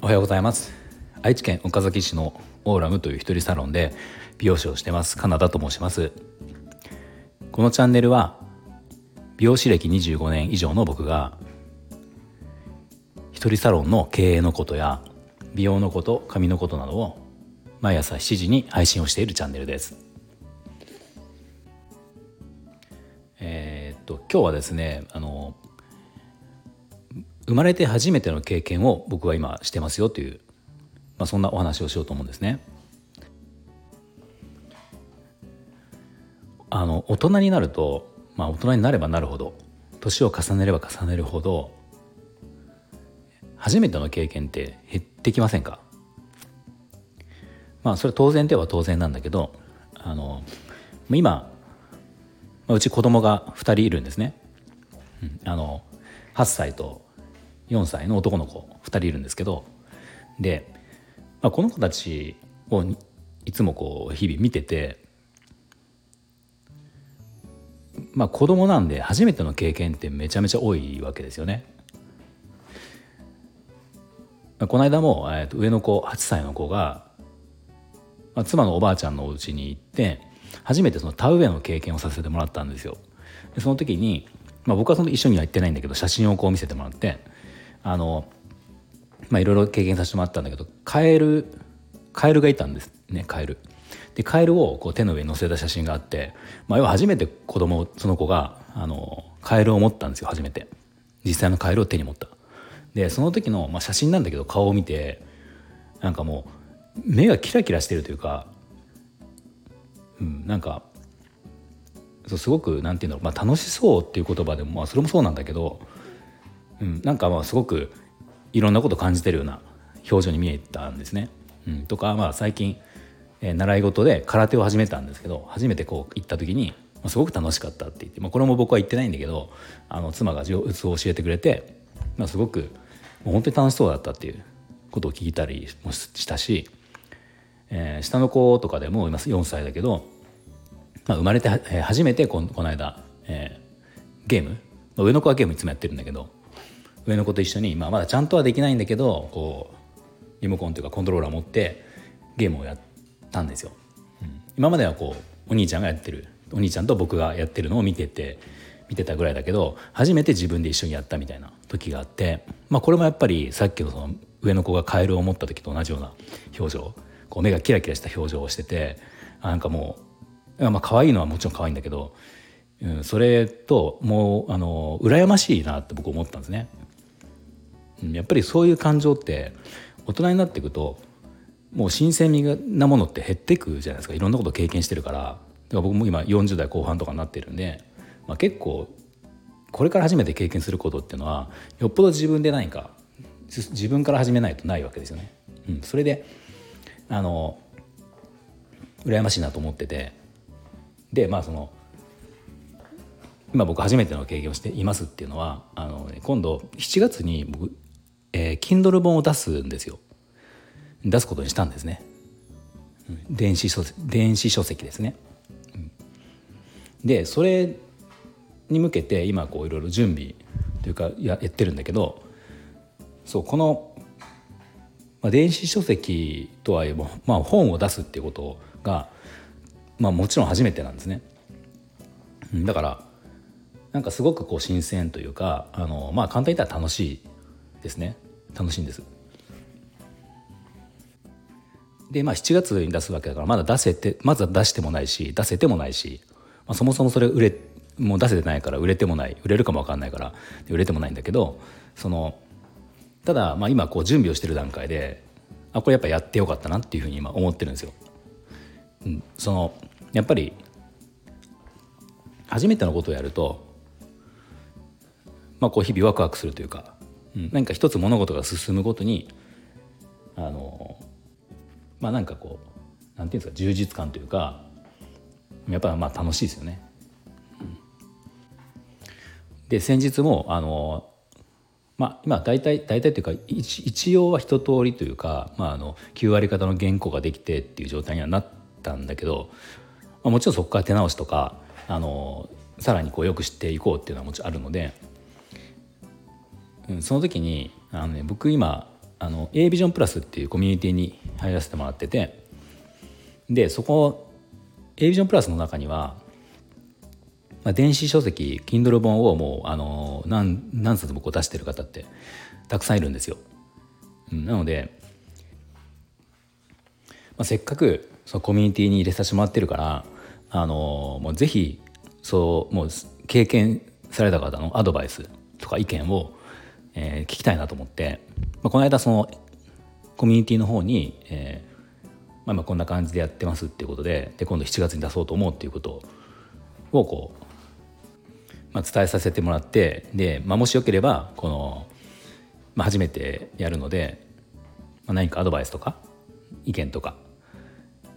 おはようございます。愛知県岡崎市のオーラムという一人サロンで美容師をしてますカナダと申します。このチャンネルは美容師歴25年以上の僕が一人サロンの経営のことや美容のこと髪のことなどを毎朝7時に配信をしているチャンネルです。今日はですねあの生まれて初めての経験を僕は今してますよという、まあ、そんなお話をしようと思うんですね。あの大人になると、まあ、大人になればなるほど年を重ねれば重ねるほど初めての経験って減ってきませんか？まあそれ当然では当然なんだけどあの今うち子供が2人いるんですね。うん、あの8歳と4歳の男の子2人いるんですけどで、まあ、この子たちをいつもこう日々見ててまあ子供なんで初めての経験ってめちゃめちゃ多いわけですよね。この間も、えー、と上の子8歳の子が、まあ、妻のおばあちゃんのお家に行って初めてその田植えの経験をさせてもらったんですよ。でその時に、まあ、僕はその一緒には行ってないんだけど写真をこう見せてもらってあのまあいろいろ経験させてもらったんだけどカエルカエルがいたんですねカエル。でカエルをこう手の上に乗せた写真があって、まあ、要は初めて子供その子があのカエルを持ったんですよ初めて実際のカエルを手に持ったでその時の、まあ、写真なんだけど顔を見てなんかもう目がキラキラしてるというか、うん、なんかそうすごくなんていうの、まあ、楽しそうっていう言葉でも、まあ、それもそうなんだけどうん、なんかまあすごくいろんなこと感じてるような表情に見えたんですね。うん、とかまあ最近、えー、習い事で空手を始めたんですけど初めてこう行った時に、まあ、すごく楽しかったって言って、まあ、これも僕は言ってないんだけどあの妻が上手を教えてくれて、まあ、すごくもう本当に楽しそうだったっていうことを聞いたりもしたし、えー、下の子とかでも今4歳だけど、まあ、生まれて初めてこの間、えー、ゲーム、まあ、上の子はゲームいつもやってるんだけど上の子と一緒に、まあ、まだちゃんとはできないんだけどこうリモコンというかコントローラー持ってゲームをやったんですよ。うん、今まではこうお兄ちゃんがやってるお兄ちゃんと僕がやってるのを見てて見てたぐらいだけど初めて自分で一緒にやったみたいな時があって、まあ、これもやっぱりさっきのその上の子がカエルを持った時と同じような表情こう目がキラキラした表情をしててなんかもうまあ可愛いのはもちろん可愛いんだけど、うん、それともうあの羨ましいなって僕思ったんですね。やっぱりそういう感情って大人になっていくともう新鮮味なものって減っていくじゃないですかいろんなこと経験してるからだから僕も今40代後半とかになってるんで、まあ、結構これから初めて経験することっていうのはよっぽど自分で何か自分から始めないとないわけですよね。うん、それであの羨ましいなと思ってて。でまあその今僕初めての経験をしていますっていうのはあの、今度7月に僕えー、Kindle 本を出すんですよ。出すことにしたんですね、電子書電子書籍ですね、でそれに向けて今こういろいろ準備というかややってるんだけどそうこの、まあ、電子書籍とはいえも、まあ、本を出すっていうことが、まあ、もちろん初めてなんですね、だからなんかすごくこう新鮮というかあの、まあ、簡単に言ったら楽しいですね。楽しいんです。でまあ7月に出すわけだからまだ出せてまずは出してもないし出せてもないし、まあ、そもそもそれ売れもう出せてないから売れてもない売れるかも分かんないから売れてもないんだけどそのただまあ今こう準備をしてる段階であこれやっぱやってよかったなっていうふうに今思ってるんですよ。うん、そのやっぱり初めてのことをやると、まあ、こう日々ワクワクするというかうん、何か一つ物事が進むごとにあのまあなんかこうなんていうんですか充実感というかやっぱまあ楽しいですよね。うん、で先日もあのまあ、今大体大体というか一応は一通りというか、まあ、あの9割方の原稿ができてっていう状態にはなったんだけど、まあ、もちろんそこから手直しとかあのさらにこうよく知っていこうっていうのはもちろんあるので、うん、その時にあの、ね、僕今あの A ビジョンプラスっていうコミュニティに入らせてもらっててでそこ A ビジョンプラスの中には、まあ、電子書籍 Kindle 本をもうあの何何冊もこう出してる方ってたくさんいるんですよ。なので、まあ、せっかくそのコミュニティに入れさせてもらってるからあのもうぜひそうもう経験された方のアドバイスとか意見を、えー、聞きたいなと思って、まあ、この間そのコミュニティの方に、えーまあ、まあこんな感じでやってますっていうことでで今度7月に出そうと思うっていうことをこう、まあ、伝えさせてもらってで、まあ、もしよければこの、まあ、初めてやるので、まあ、何かアドバイスとか意見とか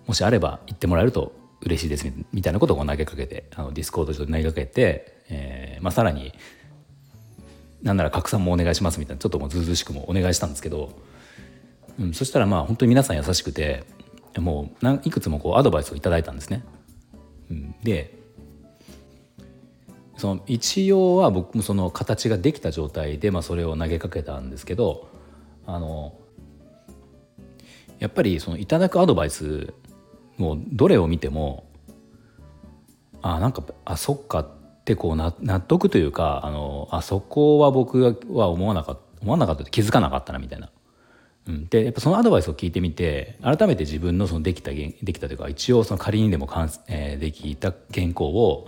もしあれば言ってもらえると嬉しいですみたいなことを投げかけてあのディスコード上で投げかけて、えーまあ、さらになんなら拡散もお願いしますみたいなちょっともうずうずしくもお願いしたんですけど、うん、そしたらまあ本当に皆さん優しくてもういくつもこうアドバイスをいただいたんですね。うん、でその一応は僕もその形ができた状態で、まあ、それを投げかけたんですけどあのやっぱりそのいただくアドバイスもうどれを見てもあなんかあそっかってこう納得というかあのあそこは僕は思わなかった思わなかったって気づかなかったなみたいな。うん、でやっぱそのアドバイスを聞いてみて改めて自分のそのできたできたというか一応その仮にでもかん、えー、できた原稿を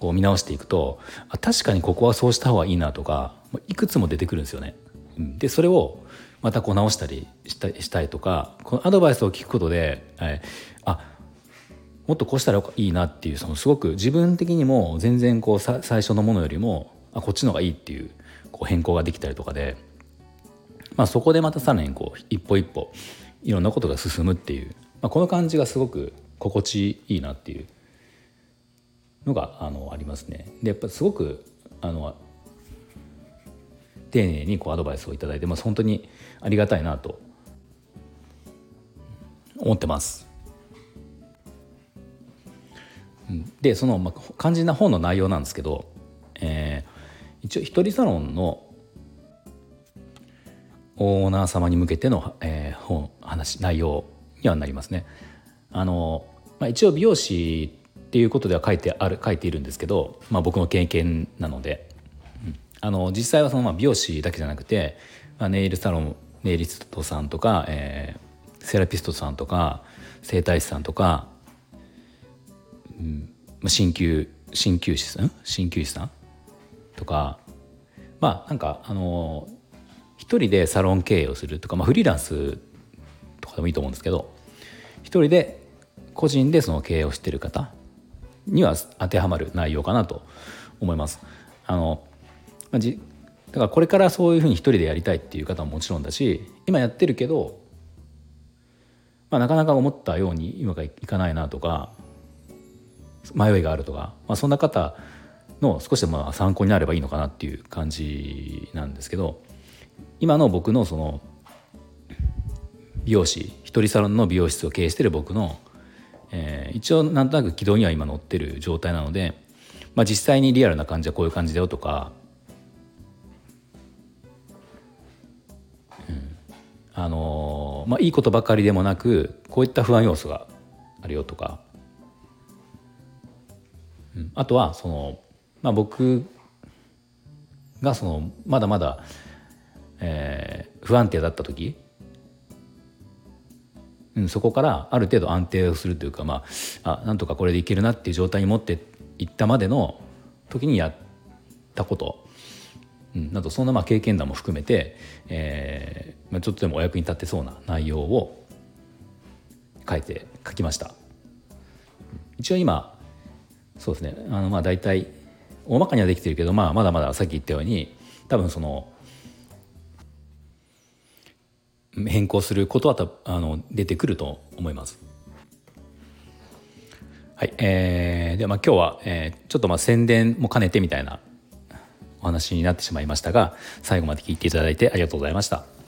こう見直していくとあ確かにここはそうした方がいいなとかいくつも出てくるんですよね。でそれをまたこう直したりしたしたいとかこのアドバイスを聞くことで、えー、あもっとこうしたらいいなっていうそのすごく自分的にも全然こう最初のものよりもあこっちの方がいいっていうこう変更ができたりとかで、まあ、そこでまたさらにこう一歩一歩いろんなことが進むっていう、まあ、この感じがすごく心地いいなっていうのがあのありますね。でやっぱすごくあの丁寧にこうアドバイスを頂いて、まあ、本当にありがたいなと思ってます。でその、まあ、肝心な本の内容なんですけど、えー、一応一人サロンのオーナー様に向けての、えー、本話内容にはなりますね。あのまあ、一応美容師っていうことでは書いてある書いているんですけど、まあ、僕の経験なので、うん、あの実際はそのまあ美容師だけじゃなくて、まあ、ネイルサロンネイリストさんとか、えー、セラピストさんとか整体師さんとか、うん、鍼灸鍼灸師さん？鍼灸師さんとかまあなんかあの一人でサロン経営をするとか、まあ、フリーランスとかでもいいと思うんですけど一人で個人でその経営をしてる方には当てはまる内容かなと思います。あの、だからこれからそういうふうに一人でやりたいっていう方ももちろんだし今やってるけど、まあ、なかなか思ったように今がいかないなとか迷いがあるとか、まあ、そんな方の少しでも参考になればいいのかなっていう感じなんですけど今の僕のその美容師一人サロンの美容室を経営してる僕の、えー、一応なんとなく軌道には今乗ってる状態なので、まあ、実際にリアルな感じはこういう感じだよとかあのまあ、いいことばかりでもなくこういった不安要素があるよとか、うん、あとはその、まあ、僕がそのまだまだ、えー、不安定だった時、うん、そこからある程度安定をするというか、まあ、あなんとかこれでいけるなっていう状態に持っていったまでの時にやったこと。うん、などそんなまあ経験談も含めて、えーまあ、ちょっとでもお役に立ってそうな内容を書いて書きました。一応今そうですねあのまあ大体大まかにはできてるけど、まあ、まだまださっき言ったように多分その変更することはたあの出てくると思います。はい、えー、でまあ今日は、えー、ちょっとまあ宣伝も兼ねてみたいなお話になってしまいましたが最後まで聞いていただいてありがとうございました。